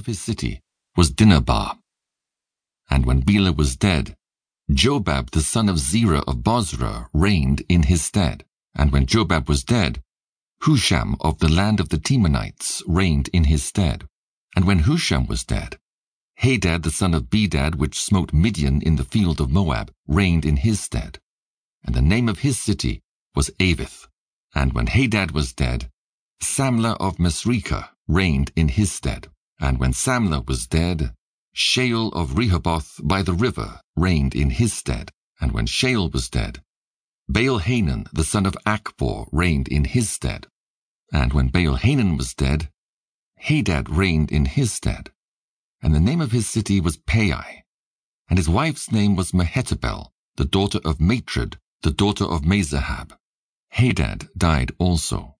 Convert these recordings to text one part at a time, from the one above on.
of his city was Dinhabah. And when Bela was dead, Jobab the son of Zerah of Bozrah reigned in his stead. And when Jobab was dead, Husham of the land of the Temanites reigned in his stead. And when Husham was dead, Hadad the son of Bedad, which smote Midian in the field of Moab, reigned in his stead. And the name of his city was Avith. And when Hadad was dead, Samlah of Masrekah reigned in his stead. And when Samlah was dead, Shaul of Rehoboth by the river reigned in his stead. And when Shaul was dead, Baal-Hanan the son of Achbor reigned in his stead. And when Baal-Hanan was dead, Hadad reigned in his stead and the name of his city was Pai, and his wife's name was Mehetabel, the daughter of Matred, the daughter of Mezahab. Hadad died also.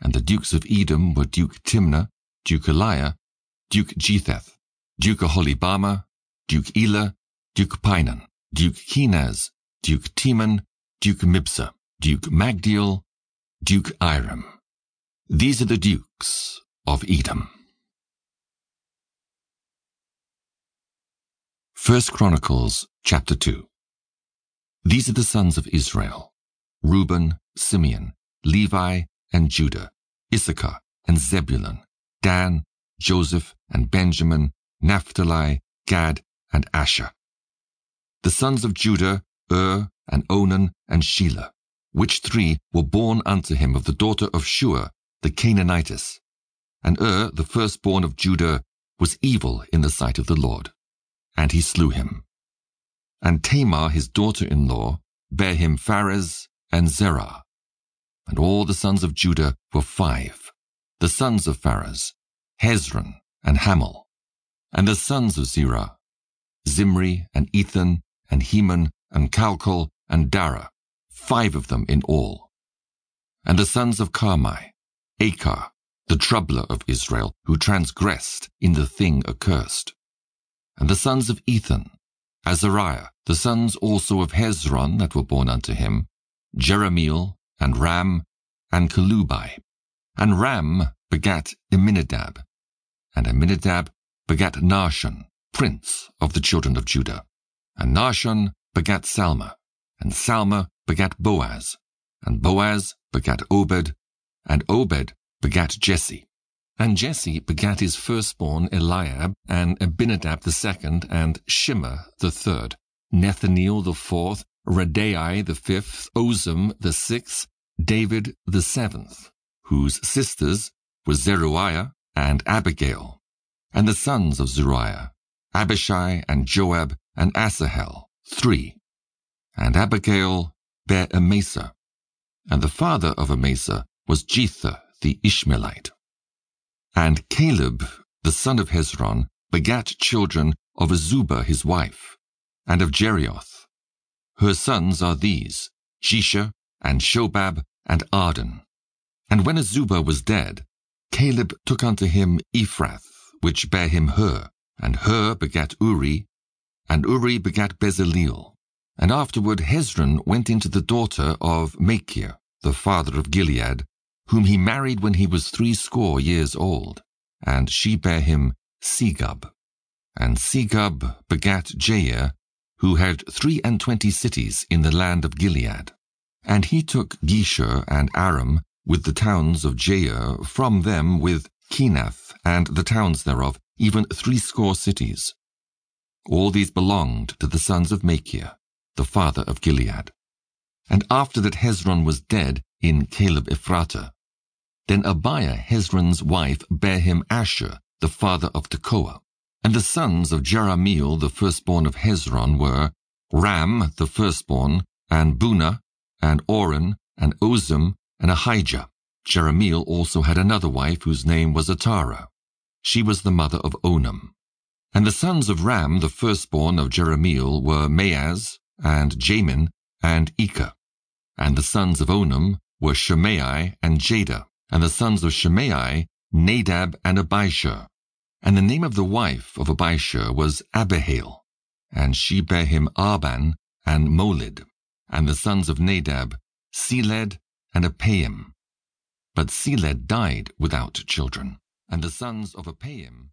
And the dukes of Edom were Duke Timnah, Duke Aliah, Duke Jetheth, Duke Aholibamah, Duke Elah, Duke Pinon, Duke Kenaz, Duke Teman, Duke Mibzar, Duke Magdiel, Duke Iram. These are the dukes of Edom. First Chronicles chapter 2 These are the sons of Israel, Reuben, Simeon, Levi, and Judah, Issachar, and Zebulun, Dan, Joseph, and Benjamin, Naphtali, Gad, and Asher. The sons of Judah, Ur, and Onan, and Shelah, which three were born unto him of the daughter of Shua, the Canaanitess. And Ur, the firstborn of Judah, was evil in the sight of the Lord and he slew him. And Tamar, his daughter-in-law, bare him Pharez and Zerah. And all the sons of Judah were five. The sons of Pharez, Hezron and Hamul. And the sons of Zerah, Zimri and Ethan and Heman and Calcol and Dara, five of them in all. And the sons of Carmi, Achar, the troubler of Israel, who transgressed in the thing accursed. And the sons of Ethan, Azariah, the sons also of Hezron that were born unto him, Jerahmeel, and Ram, and Chelubai. And Ram begat Amminadab, and Amminadab begat Nahshon, prince of the children of Judah. And Nahshon begat Salma, and Salma begat Boaz, and Boaz begat Obed, and Obed begat Jesse. And Jesse begat his firstborn Eliab, and Abinadab the second, and Shimea the third, Nethaneel the fourth, Raddai the fifth, Ozem the sixth, David the seventh, whose sisters were Zeruiah and Abigail. And the sons of Zeruiah, Abishai and Joab and Asahel, three. And Abigail bare Amasa. And the father of Amasa was Jether the Ishmaelite. And Caleb, the son of Hezron, begat children of Azubah his wife, and of Jerioth. Her sons are these, Jesher, and Shobab, and Ardon. And when Azubah was dead, Caleb took unto him Ephrath, which bare him Hur, and Hur begat Uri, and Uri begat Bezaleel. And afterward Hezron went into the daughter of Machir, the father of Gilead, whom he married when he was threescore years old, and she bare him Segub. And Segub begat Jair, who had three and twenty cities in the land of Gilead. And he took Geshur and Aram with the towns of Jair from them with Kenath and the towns thereof, even threescore cities. All these belonged to the sons of Machir, the father of Gilead. And after that Hezron was dead in Caleb Ephratah, then Abiah, Hezron's wife, bare him Ashur, the father of Tekoa. And the sons of Jerahmeel, the firstborn of Hezron, were Ram, the firstborn, and Bunah, and Oren, and Ozem, and Ahijah. Jerahmeel also had another wife whose name was Atarah. She was the mother of Onam. And the sons of Ram, the firstborn of Jerahmeel, were Maaz, and Jamin, and Eker. And the sons of Onam were Shammai and Jada. And the sons of Shammai, Nadab and Abishur. And the name of the wife of Abishur was Abihail. And she bare him Ahban and Molid. And the sons of Nadab, Seled and Appaim. But Seled died without children. And the sons of Appaim